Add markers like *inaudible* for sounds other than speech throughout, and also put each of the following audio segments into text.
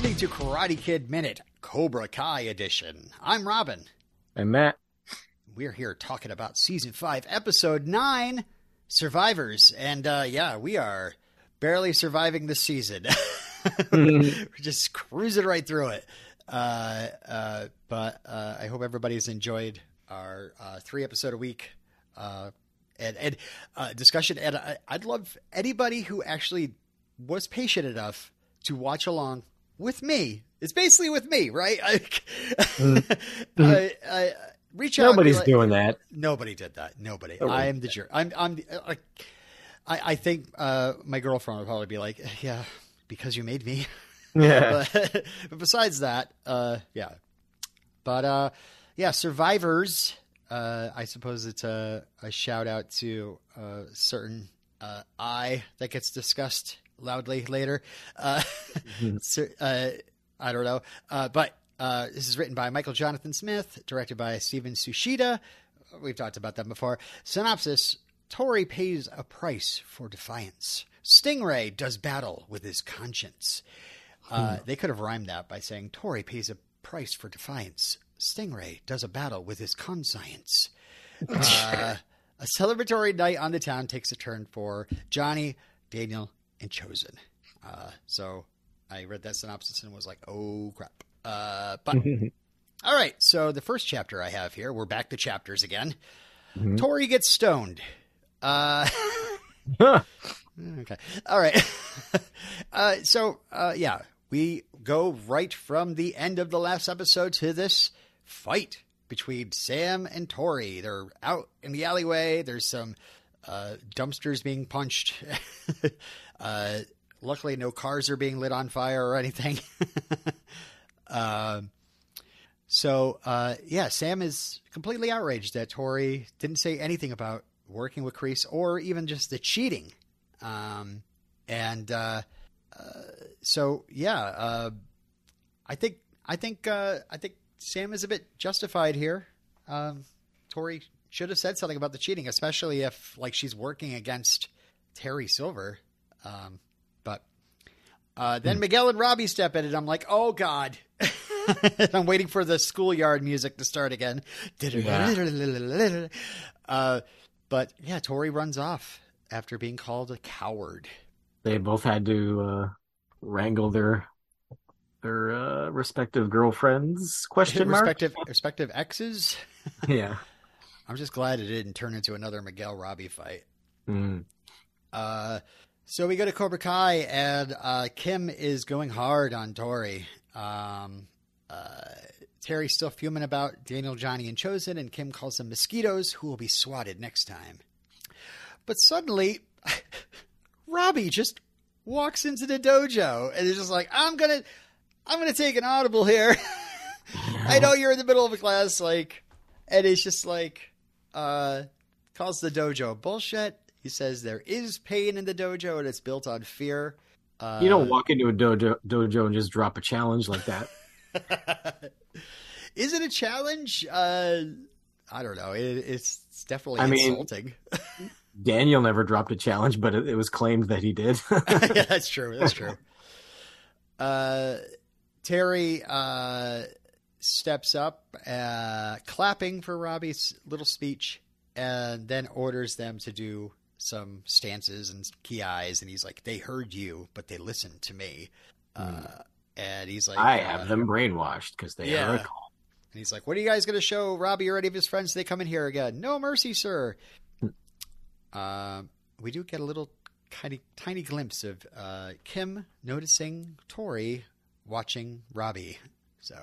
listening to Karate Kid Minute, Cobra Kai edition. I'm Robin. And Matt. We're here talking about season five, episode nine, Survivors. And uh, yeah, we are barely surviving this season. *laughs* We're just cruising right through it. Uh, uh, but uh, I hope everybody's enjoyed our uh, three episode a week uh, and, and uh, discussion. And I, I'd love anybody who actually was patient enough to watch along with me. It's basically with me, right? *laughs* I, Mm-hmm. I, I, reach out. Nobody's like- doing that. Nobody did that. Nobody. Nobody I am the jerk. I'm. I'm. the- uh, I. I think uh, my girlfriend would probably be like, "Yeah, because you made me." *laughs* Yeah. *laughs* but, but besides that, uh, yeah. But uh, yeah, survivors. Uh, I suppose it's a, a shout out to a certain uh, I that gets discussed loudly later. Uh, *laughs* *laughs* cer- uh, I don't know, uh, but uh, this is written by Michael Jonathan Smith, directed by Steven Tsuchida. We've talked about that before. Synopsis: Tori pays a price for defiance. Stingray does battle with his conscience. Uh, they could have rhymed that by saying Tori pays a price for defiance. Stingray does a battle with his conscience. *laughs* Uh, a celebratory night on the town takes a turn for Johnny, Daniel, and Chozen. Uh, so I read that synopsis and was like, oh crap. Uh, but *laughs* all right, so the first chapter I have here, we're back to chapters again. Tori gets stoned. Uh, *laughs* Okay. All right. *laughs* uh, so, uh, yeah, we go right from the end of the last episode to this fight between Sam and Tori. They're out in the alleyway. There's some uh, dumpsters being punched. Uh, luckily, no cars are being lit on fire or anything. *laughs* Um so, uh, yeah, Sam is completely outraged that Tori didn't say anything about working with Kreese or even just the cheating. Um, and uh, uh, so, yeah, uh, I think I think uh, I think Sam is a bit justified here. Um, Tori should have said something about the cheating, especially if like she's working against Terry Silver. Um, but uh, then Miguel and Robbie step in, and I'm like, oh god. *laughs* I'm waiting for the schoolyard music to start again. Uh, but yeah, Tori runs off after being called a coward. they both had to uh, wrangle their their uh, respective girlfriends. Question mark. respective respective exes. *laughs* Yeah. I'm just glad it didn't turn into another Miguel Robbie fight. Mm. Uh, so we go to Cobra Kai, and uh, Kim is going hard on Tori. Um, uh, Terry's still fuming about Daniel, Johnny, and Chozen, and Kim calls them mosquitoes who will be swatted next time. But suddenly, *laughs* Robbie just walks into the dojo and is just like, "I'm gonna, I'm gonna take an audible here. *laughs* I know you're in the middle of a class, like." And it's just like, uh, calls the dojo bullshit. He says there is pain in the dojo and it's built on fear. Uh, You don't walk into a dojo, dojo and just drop a challenge like that. *laughs* is it a challenge? Uh, I don't know. It, it's, it's definitely I mean- insulting. *laughs* Daniel never dropped a challenge, but it, it was claimed that he did. *laughs* yeah, that's true. That's true. Uh, Terry uh, steps up, uh, clapping for Robbie's little speech, and then orders them to do some stances and kiais. And he's like, "They heard you, but they listened to me." Uh, and he's like, Hmm. I uh, have them brainwashed because they Yeah. are. And he's like, "What are you guys going to show Robbie or any of his friends? They come in here again? No mercy, sir." Um, we do get a little tiny, tiny glimpse of uh, Kim noticing Tori watching Robbie. So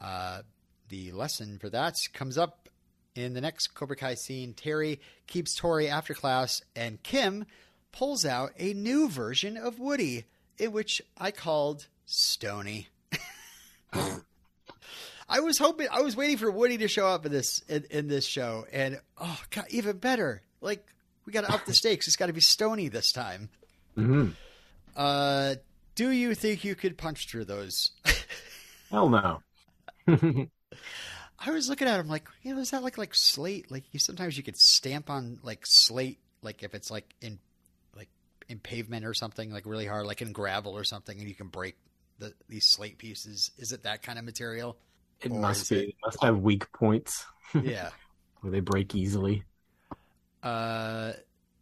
uh, the lesson for that comes up in the next Cobra Kai scene. Terry keeps Tori after class, and Kim pulls out a new version of Woody, in which I called Stony. *laughs* I was hoping, I was waiting for Woody to show up in this in, in this show, and oh god, even better! Like we got to up the *laughs* stakes. It's got to be Stony this time. hmm Uh, do you think you could punch through those? *laughs* Hell no. I was looking at him like, you know, is that like like slate? Like you sometimes you could stamp on like slate, like if it's like in like in pavement or something, like really hard, like in gravel or something, and you can break the these slate pieces? Is it that kind of material? It Or must be. it- It must have weak points *laughs* Yeah. where they break easily. uh,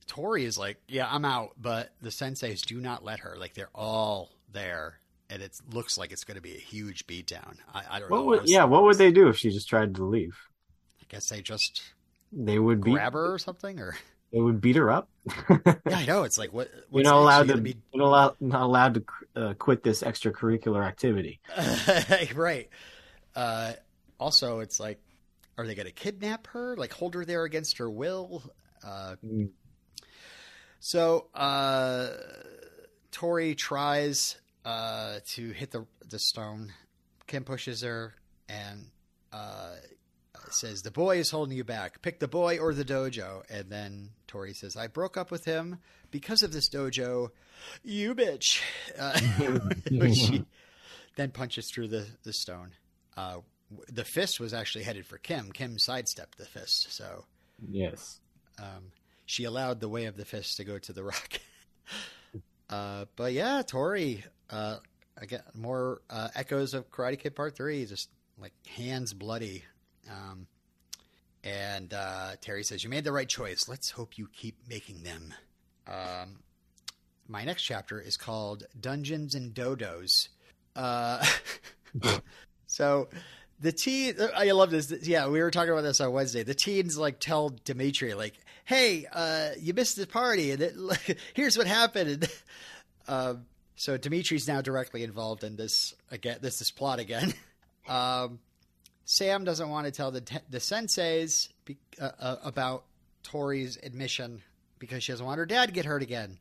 Tori is like, yeah, I'm out, but the senseis do not let her. Like they're all there, and it looks like it's going to be a huge beatdown. I, I don't know. What I would, yeah, what would they do if she just tried to leave? I guess they just They would beat. grab her or something, or They would beat her up. *laughs* yeah, I know. It's like what You're not allowed to. be You're not allowed, not allowed to uh, quit this extracurricular activity. *laughs* right. Uh, also, it's like, are they going to kidnap her? Like hold her there against her will? Uh, Mm. so uh, Tori tries uh, to hit the the stone. Kim pushes her and uh, says, "The boy is holding you back. Pick the boy or the dojo." And then Tori says, "I broke up with him because of this dojo. You bitch." Uh, *laughs* she then punches through the the stone. Uh, the fist was actually headed for Kim. Kim sidestepped the fist, so Yes. um, she allowed the way of the fist to go to the rock. *laughs* uh, but yeah, Tori, uh, I get more uh, echoes of Karate Kid Part Three, just like hands bloody. Um, and uh, Terry says, "You made the right choice. Let's hope you keep making them." Um, my next chapter is called Dungeons and Dodos. Uh, *laughs* so the teen, I love this. Yeah, we were talking about this on Wednesday. The teens like tell Dimitri like, "Hey, uh, you missed the party, and it, *laughs* here's what happened." And, *laughs* um, so Dimitri's now directly involved in this again. This is plot again. *laughs* Um, Sam doesn't want to tell the the senseis be, uh, uh, about Tori's admission because she doesn't want her dad to get hurt again.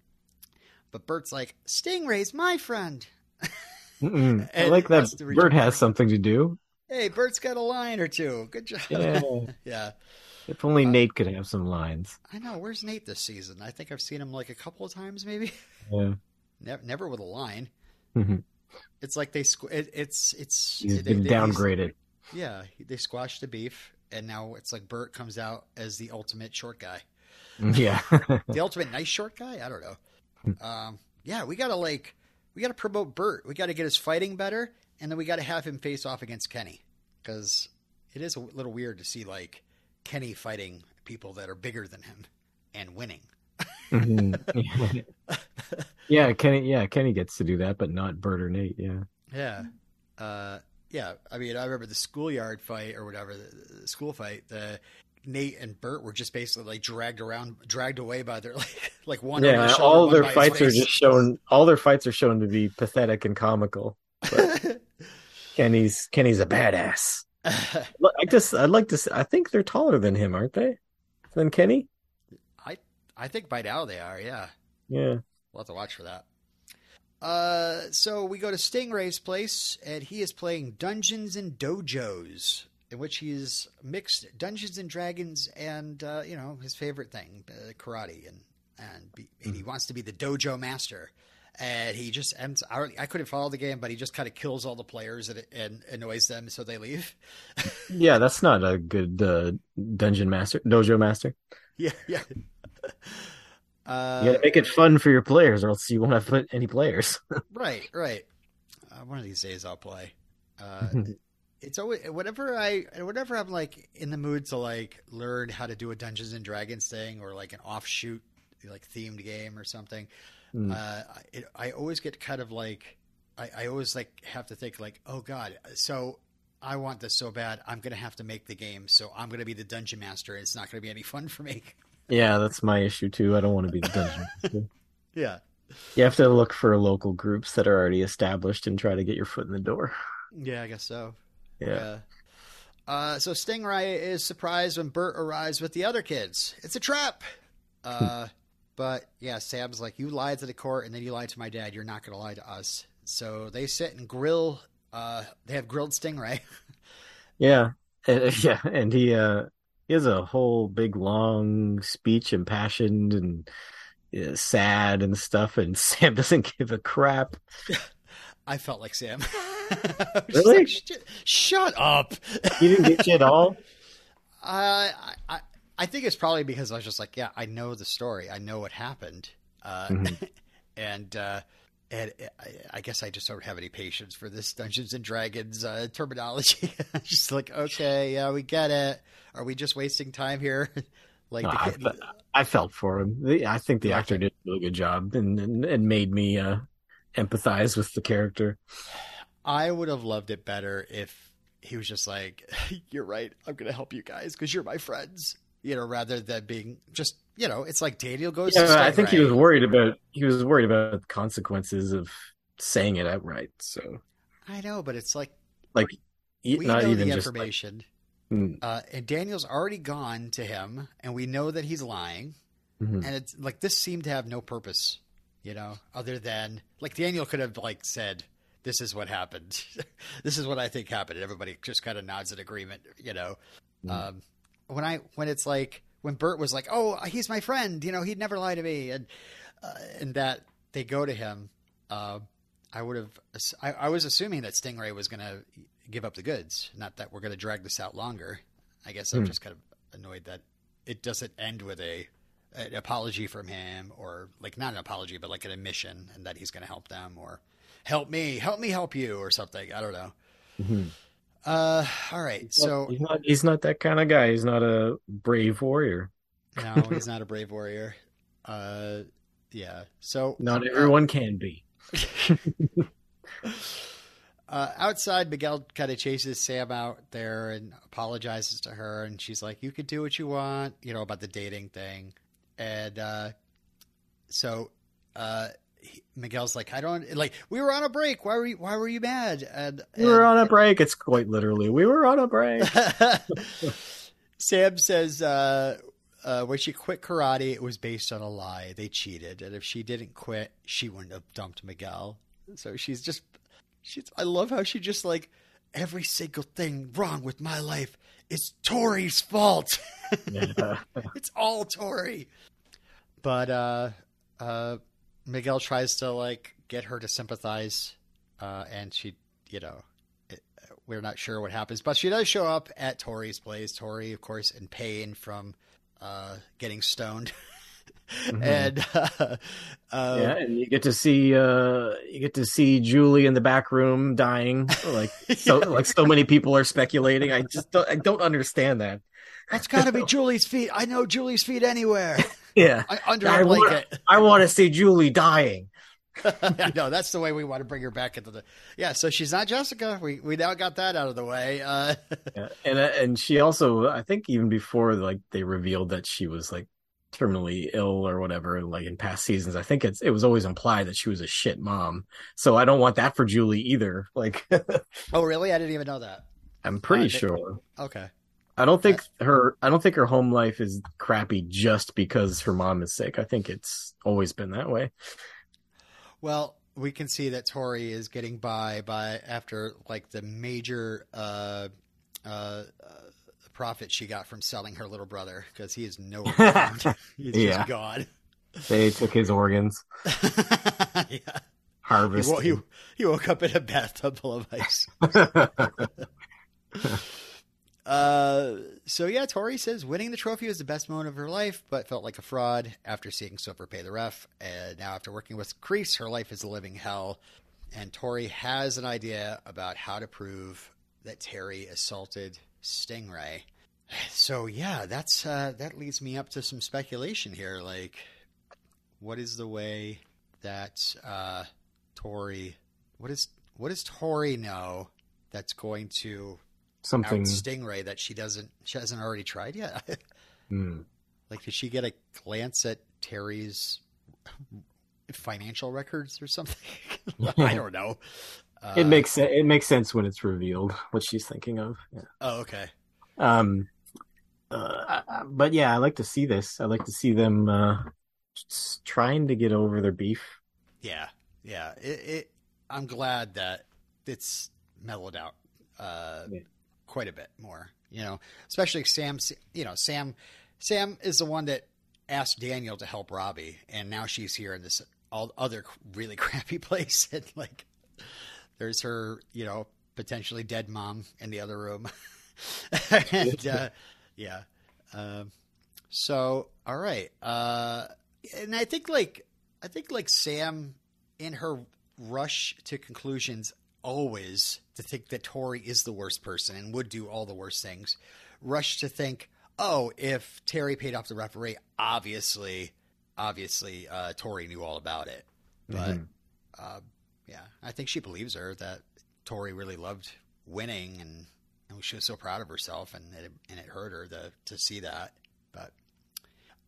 But Bert's like, "Stingray's my friend." *laughs* I like that. wants to return. Bert has something to do. Hey, Bert's got a line or two. Good job. Yeah. *laughs* yeah. if only Uh, Nate could have some lines. I know. Where's Nate this season? I think I've seen him like a couple of times, maybe. Yeah. Never, never with a line. Mhm. It's like they. Squ- it, it's it's. He's they- been they- downgraded. Yeah, they squashed the beef, and now it's like Bert comes out as the ultimate short guy, Yeah. *laughs* the ultimate nice short guy. I don't know. Um, yeah, we gotta like, we gotta promote Bert. We gotta get his fighting better, and then we gotta have him face off against Kenny, because it is a little weird to see like Kenny fighting people that are bigger than him and winning. *laughs* Mhm. Yeah, Kenny. Yeah, Kenny gets to do that, but not Bert or Nate. Yeah. Yeah. Uh, yeah. I mean, I remember the schoolyard fight or whatever, the, the school fight. The Nate and Bert were just basically like dragged around, dragged away by their *laughs* like, like one. Yeah, shoulder, all one their fights are just shown. All their fights are shown to be pathetic and comical. *laughs* Kenny's Kenny's a badass. *laughs* I just I'd like to. I think they're taller than him, aren't they? Than Kenny? I I think by now they are. Yeah, Yeah. We'll have to watch for that. Uh, so we go to Stingray's place, and he is playing Dungeons and Dojos, in which he's mixed Dungeons and Dragons and uh, you know his favorite thing, uh, karate, and and, be, and he wants to be the dojo master. And he just ends. I, I couldn't follow the game, but he just kind of kills all the players and, and annoys them, so they leave. *laughs* Yeah, that's not a good uh, dungeon master, dojo master. yeah, yeah. *laughs* Uh, You gotta make it fun for your players, or else you won't have put any players. *laughs* Right, right. Uh, one of these days I'll play. Uh, *laughs* it's always whenever I whenever I'm like in the mood to like learn how to do a Dungeons and Dragons thing or like an offshoot like themed game or something. Mm. Uh, it, I always get kind of like I, I always like have to think like, oh god, so I want this so bad. I'm gonna have to make the game, so I'm gonna be the dungeon master. And it's not gonna be any fun for me. *laughs* Yeah, that's my issue too. I don't want to be the dungeon. *laughs* yeah, you have to look for local groups that are already established and try to get your foot in the door. yeah, I guess so. Yeah. Uh, so Stingray is surprised when Bert arrives with the other kids. It's a trap. *laughs* Uh, but yeah, Sam's like, you lied to the court and then you lied to my dad. You're not going to lie to us. So they sit and grill. Uh, they have grilled Stingray. *laughs* Yeah. Yeah, and he uh he has a whole big long speech, impassioned and uh, sad and stuff, and *laughs* Sam doesn't give a crap. I felt like Sam. *laughs* I was just Really? like, "Sh- shut up. He didn't get you at all. *laughs* I, I, I think it's probably because I was just like, yeah, I know the story. I know what happened. Uh, Mhm. and, uh, and I, I guess I just don't have any patience for this Dungeons and Dragons uh, terminology. *laughs* just like, okay, yeah, we get it. Are we just wasting time here? *laughs* like, No, the, I, I felt for him. I think the Yeah, actor did a really good job and, and, and made me uh, empathize with the character. I would have loved it better if he was just like, *laughs* "You're right. I'm going to help you guys because you're my friends." You know, rather than being just, you know, it's like Daniel goes. to Yeah, I think he was worried about he was worried about the consequences of saying it outright. So, I know, but it's like like, we not know even the just like, information, mm, uh, and Daniel's already gone to him, and we know that he's lying. mhm. and it's like this seemed to have no purpose, you know, other than like Daniel could have like said, "This is what happened. *laughs* this is what I think happened." And everybody just kind of nods in agreement, you know. Mm. Um, when I when it's like when Bert was like, "Oh, he's my friend," you know, he'd never lie to me, and uh, and that they go to him. Uh, I would have. I, I was assuming that Stingray was going to give up the goods, not that we're going to drag this out longer. I guess I'm Hmm. just kind of annoyed that it doesn't end with a an apology from him or like not an apology but like an admission and that he's going to help them or help me help me help you or something i don't know Mhm. Uh all right so he's not he's not that kind of guy. He's not a brave warrior. no *laughs* he's not a brave warrior uh yeah so Not everyone can be. *laughs* *laughs* uh, outside miguel kind of chases sam out there and apologizes to her and she's like you can do what you want you know about the dating thing and uh so uh he- Miguel's like, I don't like. We were on a break. Why were you? Why were you mad? And, We were on a break. It's quite literally. We were on a break. *laughs* Sam says uh, uh, when she quit karate, it was based on a lie. They cheated, and if she didn't quit, she wouldn't have dumped Miguel. So she's just, she's. I love how she just like every single thing wrong with my life is Tori's fault. Yeah. *laughs* it's all Tori. But uh, uh, Miguel tries to like get her to sympathize, uh, and she, you know, it, we're not sure what happens, but she does show up at Tori's place. Tori, of course, in pain from uh, getting stoned, *laughs* Mhm. and uh, uh, yeah, and you get to see uh you get to see Julie in the back room dying, like *laughs* so like so many people are speculating. I just don't I don't understand that. that's got to be *laughs* Julie's feet. I know Julie's feet anywhere. Yeah, I, under I wanna-. I want to see Julie dying. *laughs* I know that's the way we want to bring her back into the. Yeah, so she's not Jessica. We we now got that out of the way. Uh, *laughs* Yeah. And uh, and she also I think even before like they revealed that she was like terminally ill or whatever like in past seasons I think it's it was always implied that she was a shit mom. So I don't want that for Julie either. Like *laughs* oh, really? I didn't even know that. I'm pretty Uh, they- sure. Okay. I don't think her I don't think her home life is crappy just because her mom is sick. I think it's always been that way. Well, we can see that Tori is getting by by after like the major uh, uh, uh, profit she got from selling her little brother because he is nowhere *laughs* found. He's Yeah. just gone. They took his organs, *laughs* yeah. Harvest. wo- he, he woke up in a bathtub full of ice. *laughs* Uh, so yeah, Tori says winning the trophy was the best moment of her life, but felt like a fraud after seeing Silver pay the ref. And now, after working with Kreese, her life is a living hell. And Tori has an idea about how to prove that Terry assaulted Stingray. So yeah, that's uh, that leads me up to some speculation here. Like, what is the way that uh, Tori? What is what does Tori know that's going to Something. Stingray that she doesn't she hasn't already tried yet. *laughs* Hmm. like did she get a glance at Terry's financial records or something? *laughs* I don't know. Uh, *laughs* It makes it makes sense when it's revealed what she's thinking of. Yeah. Oh, okay. Um, uh, I- but yeah, I like to see this. I like to see them uh, trying to get over their beef. Yeah. Yeah. It, it I'm glad that it's mellowed out uh Yeah. Quite a bit more, you know, especially Sam you know, Sam Sam is the one that asked Daniel to help Robbie and now she's here in this all other really *laughs* crappy place and like there's her, you know, potentially dead mom in the other room. *laughs* and uh yeah. Um so all right. Uh and I think like I think like Sam in her rush to conclusions always to think that Tori is the worst person and would do all the worst things. Rush to think, oh, if Terry paid off the referee, obviously, obviously, uh, Tori knew all about it. But Mhm. uh, yeah, I think she believes her that Tori really loved winning and, and she was so proud of herself and it, and it hurt her to, to see that. But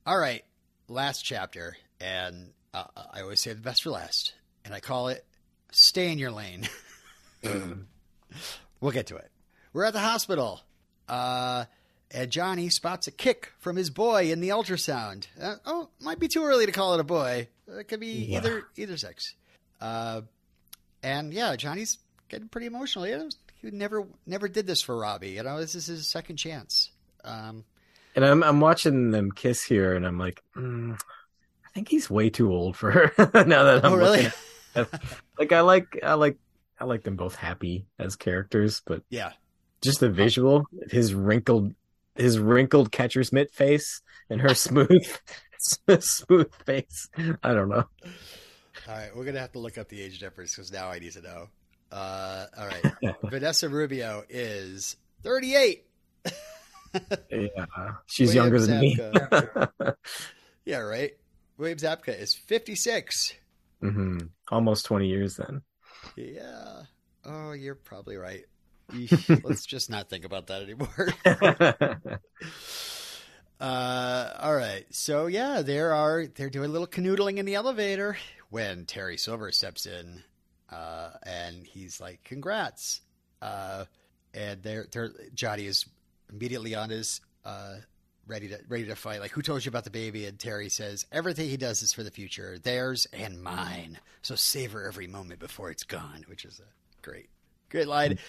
all right, last chapter. And uh, I always say the best for last. And I call it Stay in Your Lane. *laughs* *clears throat* we'll get to it. We're at the hospital. Uh, and Johnny spots a kick from his boy in the ultrasound. Uh, oh, might be too early to call it a boy. It could be Yeah. either either sex. Uh, and yeah, Johnny's getting pretty emotional. Know, he never never did this for Robbie. You know, this is his second chance. Um, And I'm I'm watching them kiss here, and I'm like, mm, I think he's way too old for her. *laughs* now that I'm oh, really? looking at- like I like I like I like them both happy as characters, but yeah. just the visual, his wrinkled his wrinkled catcher's mitt face and her smooth *laughs* smooth face. I don't know. All right, we're gonna have to look up the age difference because now I need to know. Uh, all right, *laughs* Vanessa Rubio is 38. Yeah, *laughs* she's William younger than me. Yeah, right. William Zabka is 56. Mm-hmm. Almost twenty years then. Yeah. Oh, you're probably right. *laughs* Let's just not think about that anymore. *laughs* Uh, all right. So yeah, there are they're doing a little canoodling in the elevator when Terry Silver steps in, uh, and he's like, "Congrats!" Uh, and they're they're Johnny is immediately on his uh, ready to ready to fight. Like, who told you about the baby? And Terry says, "Everything he does is for the future, theirs and mine. So savor every moment before it's gone," which is a great great line.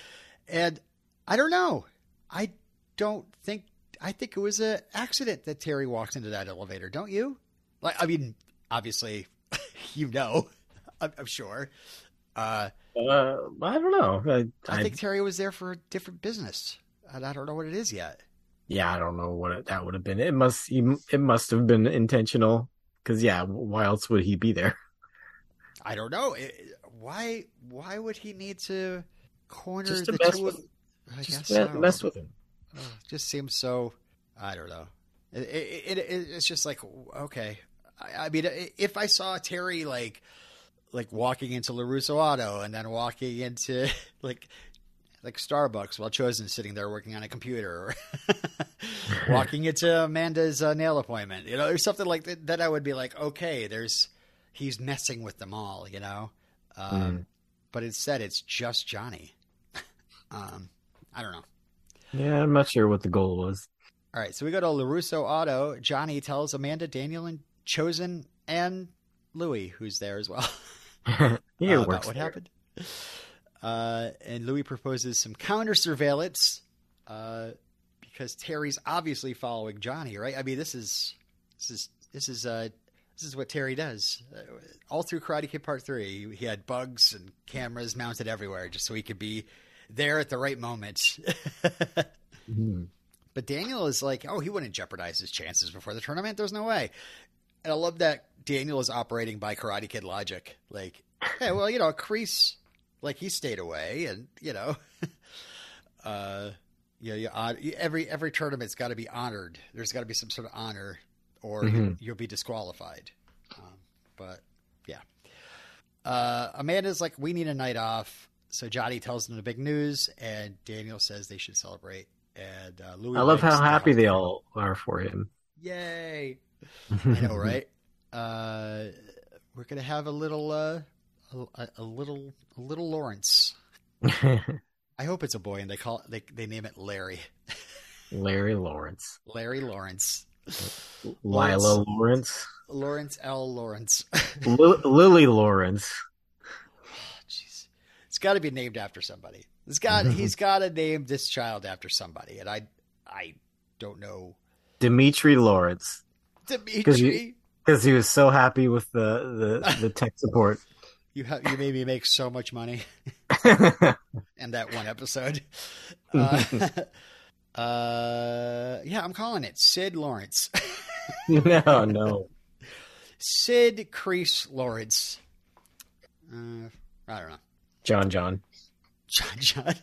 And I don't know. I don't think I think it was an accident that Terry walked into that elevator. Don't you? Like, I mean, obviously, *laughs* you know, I'm, I'm sure. Uh, uh, I don't know. I, I, I, think Terry was there for a different business, and I don't know what it is yet. Yeah, I don't know what it, that would have been. It must he- it must have been intentional because yeah, why else would he be there? *laughs* I don't know. It, why? Why would he need to corner Just to the mess two? with- of- I Just guess so. mess with him. Just seems so. I don't know. It, it, it, it's just like okay. I, I mean, if I saw Terry like like walking into LaRusso Auto and then walking into *laughs* like like Starbucks while Chozen sitting there working on a computer, or *laughs* walking into Amanda's uh, nail appointment, you know, or something like that, that I would be like, okay, there's he's messing with them all, you know. Um, Mm. But instead, it's just Johnny. *laughs* um, I don't know. Yeah, I'm not sure what the goal was. All right, so we go to LaRusso Auto. Johnny tells Amanda, Daniel, and Chozen, and Louis, who's there as well, *laughs* uh, about what there. happened. Uh, and Louis proposes some counter surveillance uh, because Terry's obviously following Johnny, right? I mean, this is this is this is uh, this is what Terry does uh, all through Karate Kid Part Three. He had bugs and cameras mounted everywhere just so he could be there at the right moment. *laughs* Mhm. But Daniel is like, oh, he wouldn't jeopardize his chances before the tournament. There's no way. And I love that Daniel is operating by Karate Kid logic. Like, hey, well, you know, Kreese, like he stayed away, and you know, *laughs* uh, you know, you, every every tournament's got to be honored. There's got to be some sort of honor, or you, Mhm. you'll be disqualified. Um, but yeah, uh, Amanda's like, we need a night off. So Johnny tells them the big news, and Daniel says they should celebrate. And uh, Louis, I love how happy they all are for him. Yay! *laughs* I know, right? Uh, we're gonna have a little, uh, a, a little, a little Lawrence. *laughs* I hope it's a boy, and they call it, they they name it Larry. Larry Lawrence, Larry Lawrence. Lila Lawrence, Lawrence L. Lawrence. *laughs* Li- Lily Lawrence. Oh, jeez, it's got to be named after somebody. It's got *laughs* he's got to name this child after somebody, and I I don't know Dimitri Lawrence Dimitri. because he was so happy with the the, the tech support. You have you made me make so much money *laughs* in that one episode. *laughs* Uh, *laughs* uh, yeah, I'm calling it Sid Lawrence. no, no. Sid Kreese Lawrence. Uh, I don't know. John John. John John.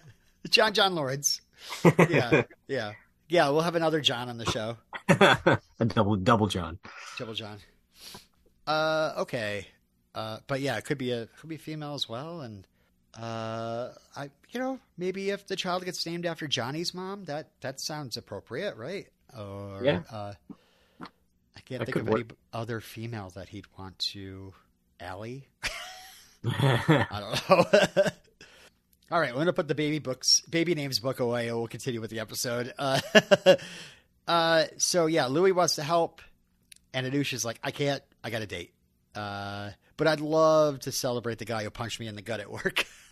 John John Lawrence. Yeah. yeah. Yeah, we'll have another John on the show. a double double John. Double John. Uh okay. Uh but yeah, it could be a could be female as well and uh I you know, maybe if the child gets named after Johnny's mom, that that sounds appropriate, right? Or Yeah. uh I can't That think of any other female that he'd want to Ali. *laughs* *laughs* I don't know. *laughs* All right, we're gonna put the baby books, baby names book away, and we'll continue with the episode. Uh, uh, so yeah, Louis wants to help, and Anoush's like, "I can't. I got a date. Uh, but I'd love to celebrate the guy who punched me in the gut at work." *laughs* *laughs*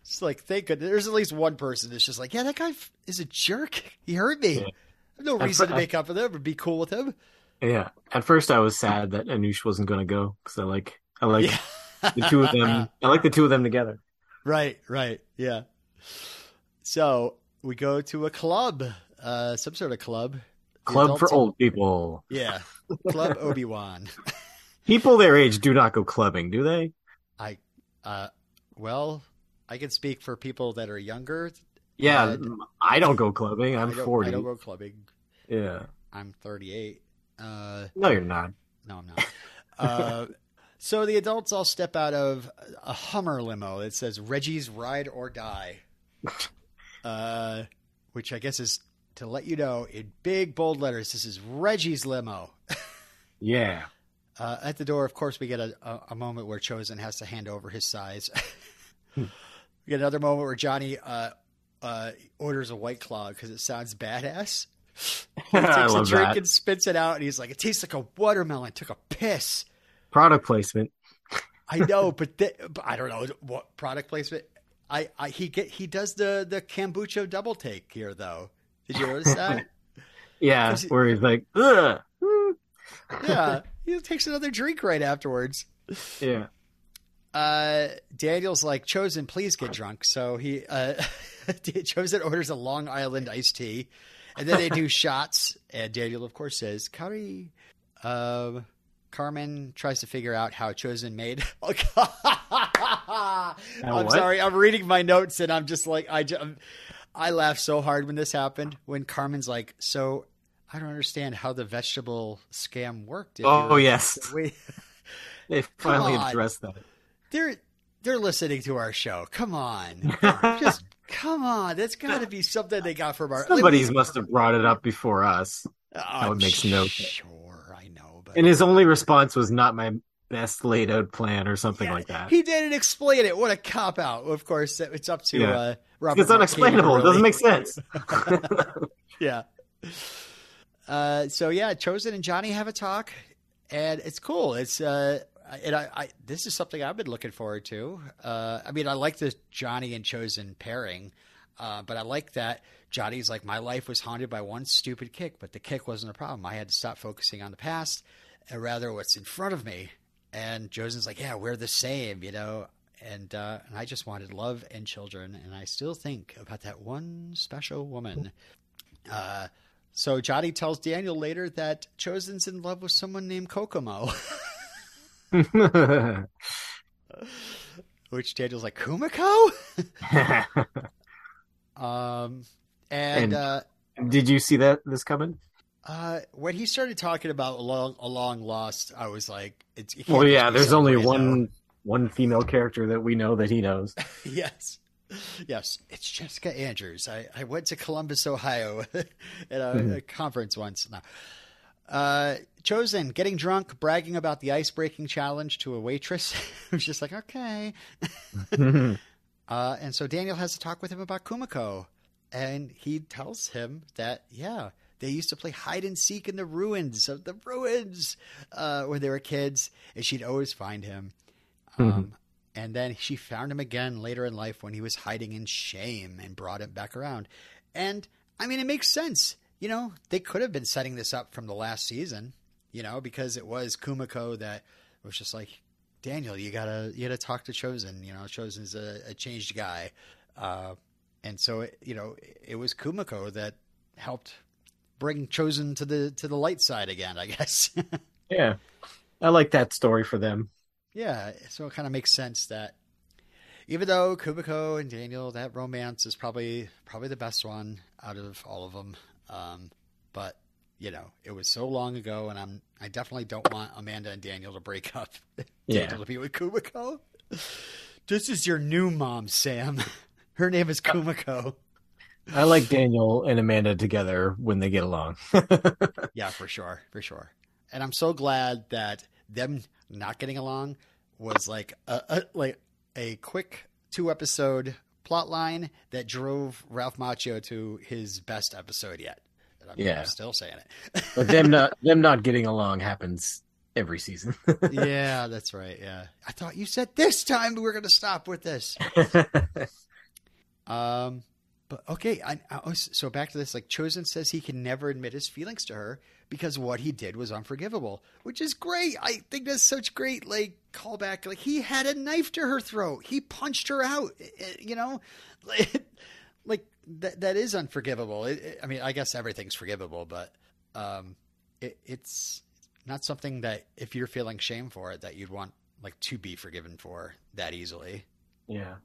it's like, thank goodness, there's at least one person that's just like, "Yeah, that guy is a jerk. He hurt me. I have no reason fr- to make up with him or be cool with him." yeah. At first, I was sad that Anoush wasn't going to go because I like I like yeah, the two of them. *laughs* I like the two of them together. Right, right, yeah. So we go to a club, uh, some sort of club. Club for old people. Yeah, Club Obi Wan. *laughs* People their age do not go clubbing, do they? I, uh, well, I can speak for people that are younger. Yeah, I don't go clubbing. I'm I forty. I don't go clubbing. Yeah. I'm 38. Uh, No, you're not. no, I'm not. Uh, so the adults all step out of a Hummer limo. It says Reggie's Ride or Die, *laughs* uh, which I guess is to let you know in big bold letters. This is Reggie's limo. *laughs* Yeah. Uh, at the door, of course, we get a, a, a moment where Chozen has to hand over his size. *laughs* we get another moment where Johnny uh, uh, orders a White Claw because it sounds badass. *laughs* He I takes a drink that. and spits it out, and he's like, "It tastes like a watermelon." Took a piss. Product placement. I know, but, th- but I don't know what product placement. I, I he get he does the the kombucha double take here though. Did you notice that? *laughs* Yeah, where he's like, Ugh. mm." yeah, *laughs* he takes another drink right afterwards. Yeah. Uh, Daniel's like, Chozen, please get drunk. So he, uh, *laughs* Chozen orders a Long Island iced tea, and then they do shots. And Daniel, of course, says, Curry. Um, Carmen tries to figure out how Chozen made. I'm sorry, I'm reading my notes, and I'm just like, I, ju- I laughed so hard when this happened. When Carmen's like, so. I don't understand how the vegetable scam worked. Oh, yes. *laughs* we, *laughs* They finally addressed that. they're they're listening to our show. Come on, *laughs* just come on. That's got to be something they got from our. Somebody's must have brought it up before us. Oh, would make no sense. Sure, I know, but And his only response was not my best laid out plan or something Yeah, like that. He didn't explain it. What a cop out. Of course, it's up to Yeah. uh, Robert. It's unexplainable. It doesn't make sense. *laughs* *laughs* yeah. Uh, so yeah, Chozen and Johnny have a talk, and it's cool. It's uh, and I, I this is something I've been looking forward to. Uh, I mean, I like the Johnny and Chozen pairing, uh, but I like that Johnny's like my life was haunted by one stupid kick, but the kick wasn't a problem. I had to stop focusing on the past and rather what's in front of me. And Chozen's like, yeah, we're the same, you know. And uh, and I just wanted love and children, and I still think about that one special woman. Uh, so Johnny tells Daniel later that Chozen's in love with someone named Kokomo, *laughs* which Daniel's like Kumiko. *laughs* Um, and, And- uh, Did you see that this coming? uh, when he started talking about a long, a long lost, I was like, it's, it Well, yeah. There's only one one female character that we know that he knows. *laughs* yes. Yes, it's Jessica Andrews. I, I went to Columbus, Ohio *laughs* at a, Mhm. a conference once. No. Uh, Chozen, getting drunk, bragging about the ice breaking challenge to a waitress. *laughs* I was just like, okay. Uh, and so Daniel has to talk with him about Kumiko. And he tells him that, yeah, they used to play hide and seek in the ruins of the ruins uh, when they were kids. And she'd always find him. Um, and then she found him again later in life when he was hiding in shame and brought him back around. And I mean, it makes sense. You know, they could have been setting this up from the last season, you know, because it was Kumiko that was just like, Daniel, you gotta you gotta talk to Chozen. You know, Chozen's a, a changed guy, uh, and so it, you know it was Kumiko that helped bring Chozen to the to the light side again. I guess. *laughs* yeah, I like that story for them. Yeah, so it kind of makes sense that even though Kumiko and Daniel, that romance is probably probably the best one out of all of them. Um, but you know, it was so long ago, and I'm I definitely don't want Amanda and Daniel to break up. *laughs* Yeah. Daniel to be with Kumiko. This is your new mom, Sam. *laughs* Her name is Kumiko. I like Daniel and Amanda together when they get along. *laughs* Yeah, for sure, for sure. And I'm so glad that them not getting along was like a, a like a quick two episode plot line that drove Ralph Macchio to his best episode yet. And I'm Yeah. still saying it. *laughs* but them not *laughs* them not getting along happens every season. *laughs* yeah, that's right. Yeah, I thought you said this time we're going to stop with this. Um, but okay, I, I was, so back to this. Like Chozen says, he can never admit his feelings to her because what he did was unforgivable, which is great. I think that's such great like callback. Like he had a knife to her throat. He punched her out. eh, eh, You know, like, *laughs* like that that is unforgivable. It, it- I mean, I guess everything's forgivable, but um, it, it's not something that if you're feeling shame for it, that you'd want like to be forgiven for that easily. yeah.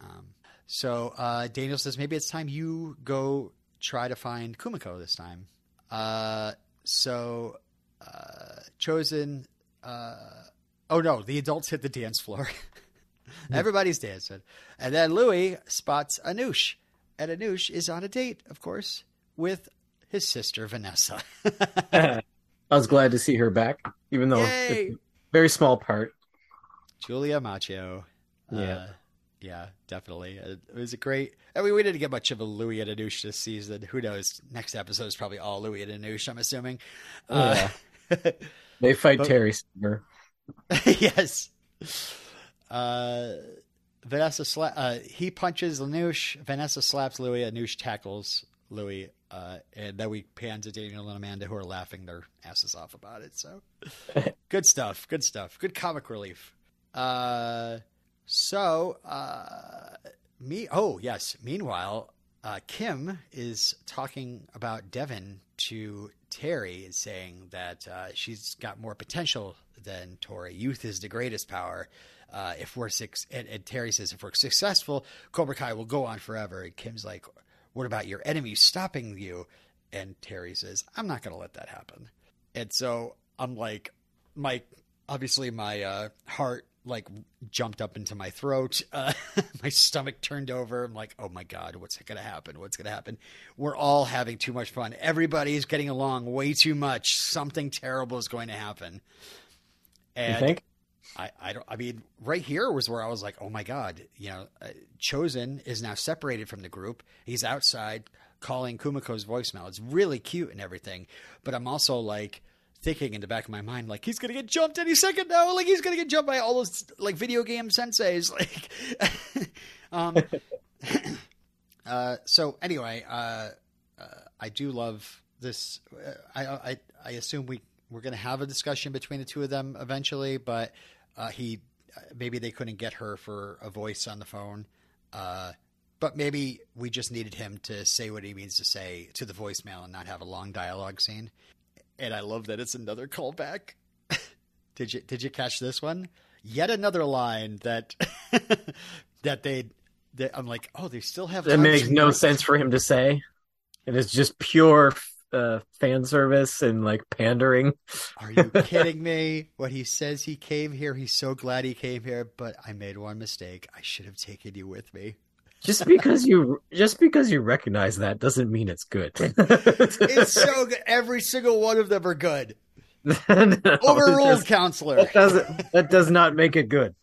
Um, so uh, Daniel says maybe it's time you go try to find Kumiko this time. Uh, so uh, Chozen. Uh, oh no, the adults hit the dance floor. *laughs* Everybody's dancing, and then Louis spots Anoush, and Anoush is on a date, of course, with his sister Vanessa. *laughs* I was glad to see her back, even though it's a very small part. Julia Macchio. Yeah. Uh, yeah, definitely. It it was a great. I mean, we didn't get much of a Louis and Anoush this season. Who knows? Next episode is probably all Louis and Anoush, I'm assuming. Uh, *laughs* They fight But- Terry Silver. *laughs* yes. Uh, Vanessa sla- uh, he punches Anoush. Vanessa slaps Louis. Anoush tackles Louis. Uh, and then we pan to Daniel and Amanda who are laughing their asses off about it. So *laughs* good stuff. Good stuff. Good comic relief. Uh, so, uh, me, oh, yes. Meanwhile, uh, Kim is talking about Devon to Terry, saying that uh, she's got more potential than Tori. Youth is the greatest power. Uh, if we're six, and, and Terry says, if we're successful, Cobra Kai will go on forever. And Kim's like, what about your enemies stopping you? And Terry says, I'm not going to let that happen. And so I'm like, my obviously my uh, heart like jumped up into my throat. *laughs* Uh, my stomach turned over. I'm like, oh my god, what's going to happen? What's going to happen? We're all having too much fun. Everybody's getting along way too much. Something terrible is going to happen. You And think? I, I don't. I mean, right here was where I was like, "Oh my god!" You know, uh, Chozen is now separated from the group. He's outside calling Kumiko's voicemail. It's really cute and everything, but I'm also like thinking in the back of my mind, like he's gonna get jumped any second now. Like he's gonna get jumped by all those like video game senseis. *laughs* Like, um, *laughs* uh, so anyway, uh, uh, I do love this. Uh, I, I I assume we we're to have a discussion between the two of them eventually, but uh, he maybe they couldn't get her for a voice on the phone. Uh, but maybe we just needed him to say what he means to say to the voicemail and not have a long dialogue scene. And I love that it's another callback. *laughs* did you did you catch this one? Yet another line that *laughs* that they that I'm like, oh, they still have. That lines makes no sense for him to say. It is just pure uh, fan service and like pandering. Are you *laughs* kidding me? What he says he came here, he's so glad he came here, but I made one mistake. I should have taken you with me. Just *laughs* because you just because you recognize that doesn't mean it's good. *laughs* It's so good. Every single one of them are good. *laughs* No, Overruled, just- counselor. that doesn't that does not make it good.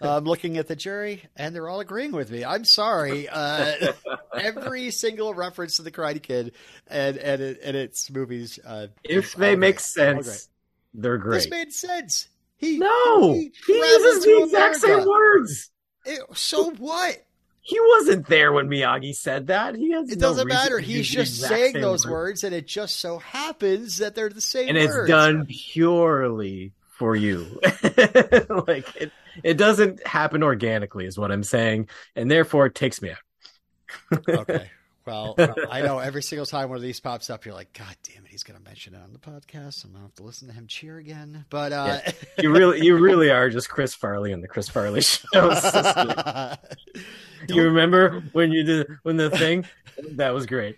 I'm looking at the jury, and they're all agreeing with me. I'm sorry. Uh, every single reference to the Karate Kid and and, it, and its movies. Uh, If they make great. All great. sense, they're great. This made sense. He No, he he uses to the exact America. same words. It- so what? He wasn't there when Miyagi said that. He has It no doesn't matter. He's just saying those words, and it just so happens that they're the same and words. it's done purely for you. *laughs* like it, it doesn't happen organically, is what I'm saying, and therefore it takes me out. *laughs* okay. Well, *laughs* I know every single time one of these pops up, you're like, God damn it, he's going to mention it on the podcast. I'm going to have to listen to him cheer again. But uh, Yeah. *laughs* You really, you really are just Chris Farley and the Chris Farley show. *laughs* you remember when you did when the thing that was great.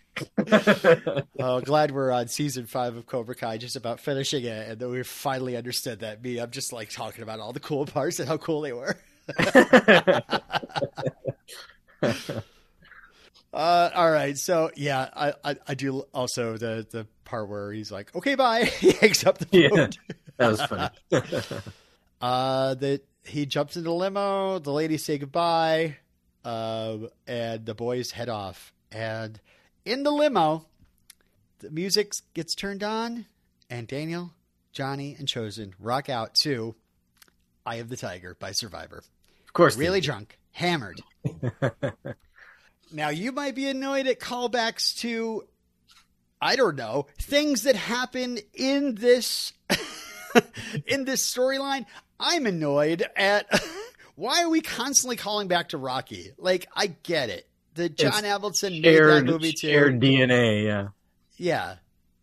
oh, glad we're on season five of Cobra Kai, just about finishing it, and then we finally understood that. Me, I'm just like talking about all the cool parts and how cool they were. Uh, all right, so yeah, I, I, I do also the the part where he's like, "Okay, bye." *laughs* he hangs up the Yeah. *laughs* that was funny. *laughs* Uh, that he jumps into the limo. The ladies say goodbye, uh, and the boys head off. And in the limo, the music gets turned on, and Daniel, Johnny, and Chozen rock out to "Eye of the Tiger" by Survivor. Of course, Really drunk, hammered. Now you might be annoyed at callbacks to, I don't know, things that happen in this *laughs* in this storyline. I'm annoyed at *laughs* why are we constantly calling back to Rocky? Like I get it. The John Avildsen made that movie too. shared DNA. Yeah. Yeah.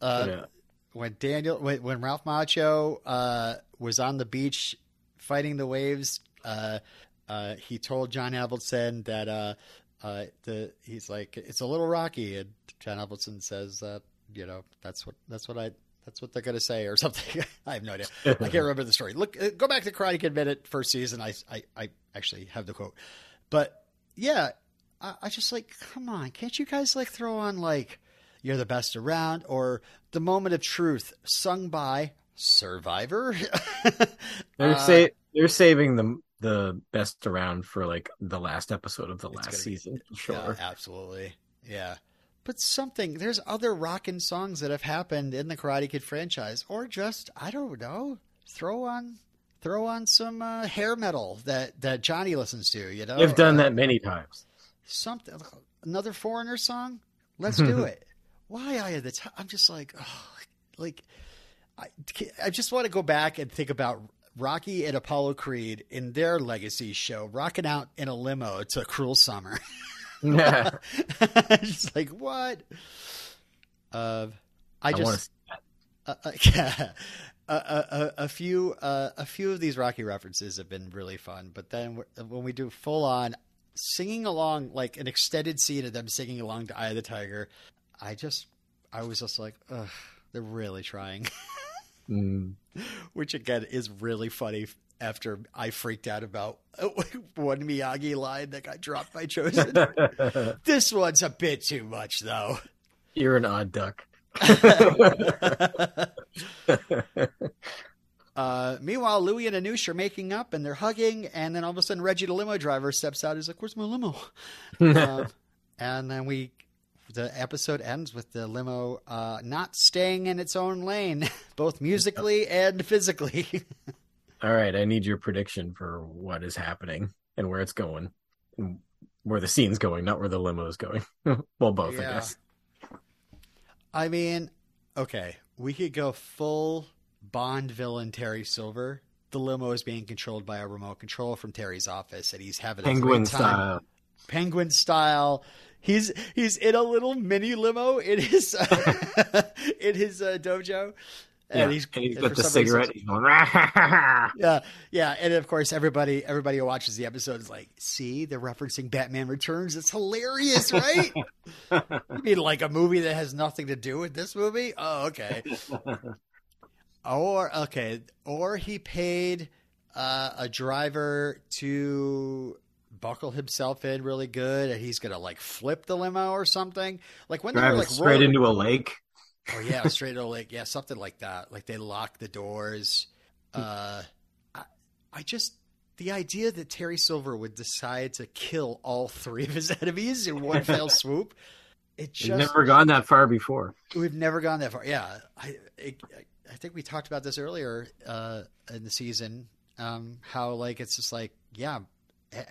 Uh, yeah. when Daniel when, when Ralph Macchio uh, was on the beach fighting the waves, uh, uh, he told John Avildsen that uh, uh, the he's like it's a little rocky, and John Avildsen says that you know that's what that's what I that's what they're gonna say or *laughs* something. I have no idea. I can't remember the story. Look, uh, go back to Karate Kid minute first season. I I, I actually have the quote, but yeah, I, I just like come on, can't you guys like throw on like you're the best around or the moment of truth sung by Survivor. *laughs* They're Uh, sa- they're saving the the best around for like the last episode of the It's last gonna be- season. Sure. Yeah, absolutely. Yeah. But something, there's other rockin' songs that have happened in the Karate Kid franchise, or just, I don't know, throw on. Throw on some uh, hair metal that, that Johnny listens to, you know. They've done Uh, that many times. something another foreigner song let's *laughs* do it why i at the time i'm just like oh, like I, I just want to go back and think about rocky and apollo creed in their legacy show rocking out in a limo to cruel summer Yeah. *laughs* just like what uh i I, just uh, uh, *laughs* yeah. A, a, a, a few uh, a few of these Rocky references have been really fun, but then when we do full on singing along, like an extended scene of them singing along to "Eye of the Tiger," I just I was just like, Ugh, they're really trying, *laughs* Mm. *laughs* which again is really funny. After I freaked out about *laughs* one Miyagi line that got dropped by Chozen, *laughs* this one's a bit too much, though. You're an odd duck. Uh, meanwhile, Louie and Anoush are making up and they're hugging, and then all of a sudden Reggie, the limo driver, steps out. He's like, "Where's my limo?" uh, and then we, the episode ends with the limo uh, not staying in its own lane, *laughs* both musically and physically. *laughs* All right, I need your prediction for what is happening and where it's going, and where the scene's going, not where the limo is going. *laughs* well, both, I guess. I mean, okay, we could go full Bond villain Terry Silver. The limo is being controlled by a remote control from Terry's office, and he's having a Penguin style. Penguin style. He's he's in a little mini limo in his *laughs* in his uh, dojo, Yeah, and he's, and he's and got the some reason- cigarette. He's going. Yeah, yeah, and of course everybody everybody who watches the episode is like, "See, they're referencing Batman Returns. It's hilarious, right? *laughs* you mean like a movie that has nothing to do with this movie? Oh, okay. *laughs* Or okay, or he paid uh, a driver to buckle himself in really good, and he's gonna like flip the limo or something. Like when they Drive were like straight rolling- into a lake. Oh yeah, *laughs* straight into like yeah, something like that. Like they lock the doors. Uh, I, I just the idea that Terry Silver would decide to kill all three of his *laughs* enemies in one *laughs* fell swoop. It just never gone that far before. we've never gone that far. Yeah, I it, I think we talked about this earlier uh, in the season. Um, how like it's just like yeah,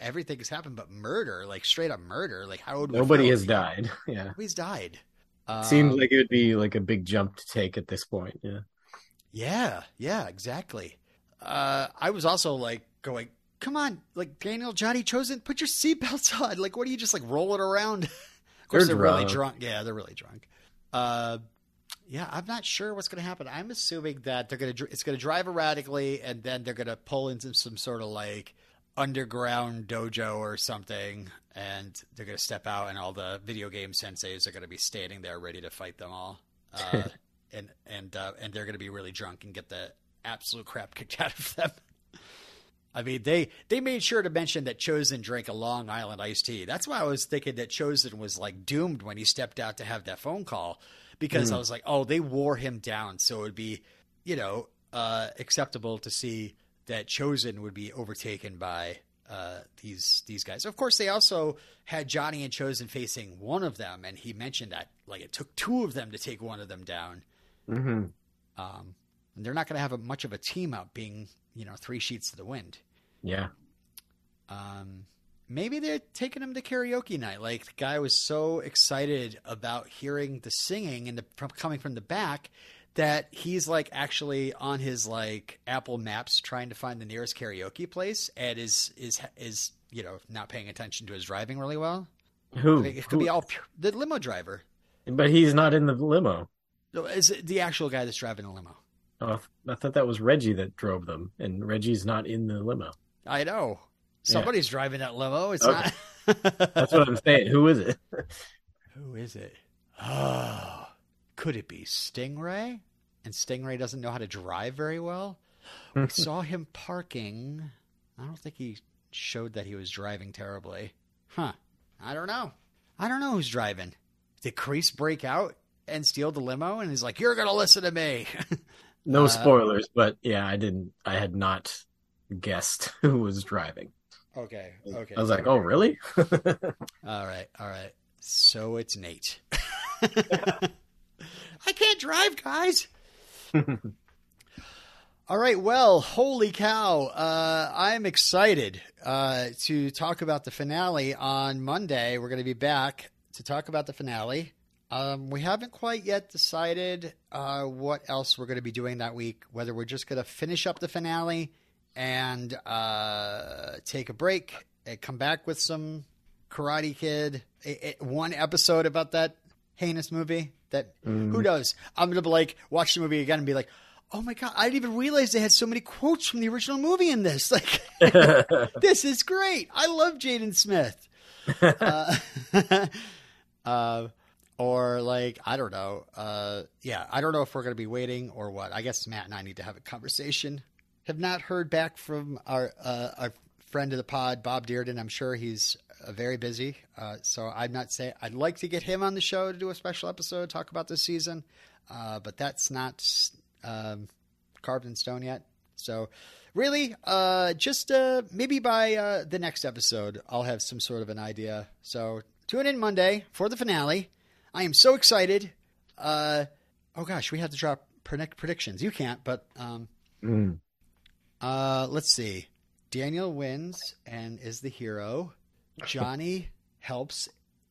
everything has happened, but murder, like straight up murder. Like how would Nobody has died. *laughs* Yeah. Nobody's died. Um, Seems like it would be like a big jump to take at this point. Yeah. Yeah, yeah, exactly. Uh, I was also like going, come on, like Daniel, Johnny Chozen, put your seatbelts *laughs* on. Like, what are you just like rolling around? *laughs* of course, They're they're, really drunk. drunk. Yeah, they're really drunk. Uh, yeah, I'm not sure what's going to happen. I'm assuming that they're going to it's going to drive erratically, and then they're going to pull into some sort of like underground dojo or something, and they're going to step out, and all the video game senseis are going to be standing there ready to fight them all, *laughs* uh, and and uh, and they're going to be really drunk and get the absolute crap *laughs* kicked out of them. I mean, they they made sure to mention that Chozen drank a Long Island iced tea. That's why I was thinking that Chozen was like doomed when he stepped out to have that phone call, because I was like, oh, they wore him down, so it would be, you know, uh, acceptable to see that Chozen would be overtaken by uh, these these guys. Of course, they also had Johnny and Chozen facing one of them, and he mentioned that like it took two of them to take one of them down. hmm Um, and they're not going to have a, much of a team up, being you know three sheets to the wind. Yeah. Um, maybe they're taking him to karaoke night. Like the guy was so excited about hearing the singing and the from coming from the back that he's like actually on his like Apple Maps trying to find the nearest karaoke place and is is is you know not paying attention to his driving really well. Who? It could be all pure, the limo driver. But he's not in the limo. No, Is it the actual guy that's driving the limo? Oh, I thought that was Reggie that drove them, and Reggie's not in the limo. I know somebody's driving that limo. It's Okay. not. That's what I'm saying. Who is it? *laughs* Who is it? *sighs* Oh, could it be Stingray? And Stingray doesn't know how to drive very well. We *laughs* saw him parking. I don't think he showed that he was driving terribly. Huh. I don't know. I don't know who's driving. Did Kreese break out and steal the limo? And he's like, You're going to listen to me. No Uh, spoilers, but yeah, I didn't. I had not guessed *laughs* who was driving. okay. Okay. I was like, oh, really? *laughs* All right. All right. So it's Nate. Drive, guys. *laughs* All right. Well, holy cow. Uh, I'm excited uh, to talk about the finale on Monday. We're going to be back to talk about the finale. Um, we haven't quite yet decided uh, what else we're going to be doing that week, whether we're just going to finish up the finale and uh, take a break and come back with some Karate Kid, one episode about that heinous movie. That who knows? I'm gonna be like watch the movie again and be like, oh my god, I didn't even realize they had so many quotes from the original movie in this. *laughs* Like, *laughs* this is great. I love Jaden Smith. uh, *laughs* uh, or like I don't know. Uh, yeah, I don't know if we're gonna be waiting or what. I guess Matt and I need to have a conversation. Have not heard back from our uh, our friend of the pod, Bob Dearden. I'm sure he's uh, very busy. Uh, so I'm not saying I'd like to get him on the show to do a special episode, talk about this season, uh, but that's not um, carved in stone yet. So really, uh, just uh, maybe by uh, the next episode, I'll have some sort of an idea. So tune in Monday for the finale. I am so excited. Uh, oh gosh, we have to drop predict- predictions. You can't, but um, Mm. uh, let's see. Daniel wins and is the hero. Johnny helps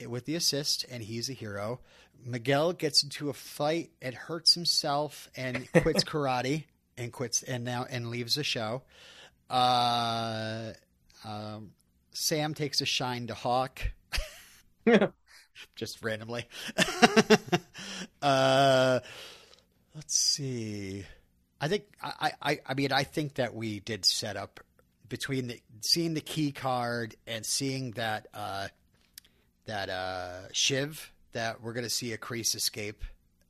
with the assist, and he's a hero. Miguel gets into a fight and hurts himself and *laughs* quits karate and quits and now and leaves the show. Uh, um, Sam takes a shine to Hawk, *laughs* just randomly. *laughs* uh, let's see. I think I, I, I mean I think that we did set up between the seeing the key card and seeing that uh, that uh, Shiv that we're going to see a Kreese escape,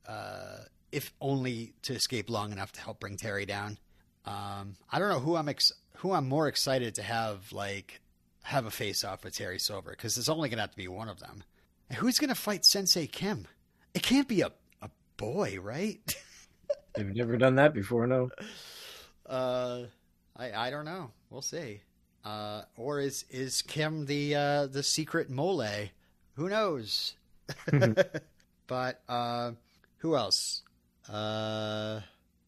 uh, if only to escape long enough to help bring Terry down. Um, I don't know who I'm ex- who I'm more excited to have like have a face off with Terry Silver because there's only going to have to be one of them. And who's going to fight Sensei Kim? It can't be a a boy, right? *laughs* They've never done that before, no. Uh, I I don't know. We'll see. Uh, or is is Kim the uh, the secret mole? Who knows? *laughs* *laughs* but uh, who else? Uh,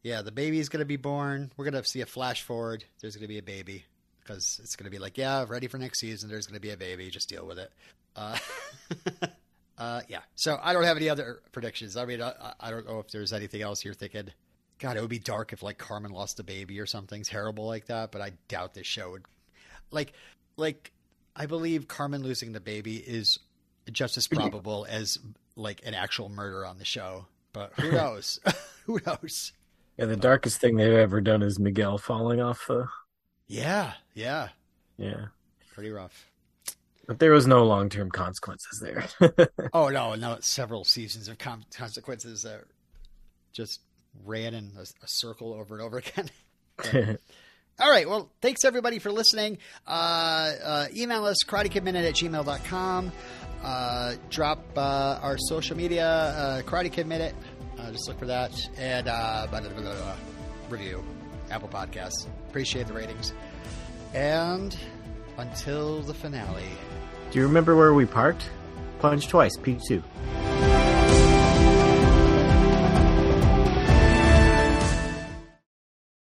yeah, the baby's gonna be born. We're gonna see a flash forward. There's gonna be a baby because it's gonna be like, yeah, ready for next season. There's gonna be a baby. Just deal with it. Uh, *laughs* uh, yeah. So I don't have any other predictions. I mean, I, I don't know if there's anything else you're thinking. God, it would be dark if like Carmen lost a baby or something terrible like that. But I doubt this show would. Like, like I believe Carmen losing the baby is just as probable *clears throat* as like an actual murder on the show. But who *laughs* knows? *laughs* who knows? Yeah, the darkest thing they've ever done is Miguel falling off the. Yeah, yeah, Yeah, pretty rough. but there was no long term consequences there. *laughs* Oh no, no, several seasons of com- consequences that just ran in a, a circle over and over *laughs* again. *laughs* All right. Well, thanks everybody for listening. Uh, uh, email us karatekidminute at gmail.com. Uh, drop uh, our social media, uh, Karate Kid Minute. Uh, just look for that. And uh, blah, blah, blah, review, Apple Podcasts. Appreciate the ratings. And until the finale. Do you remember where we parked? Punch twice, P2.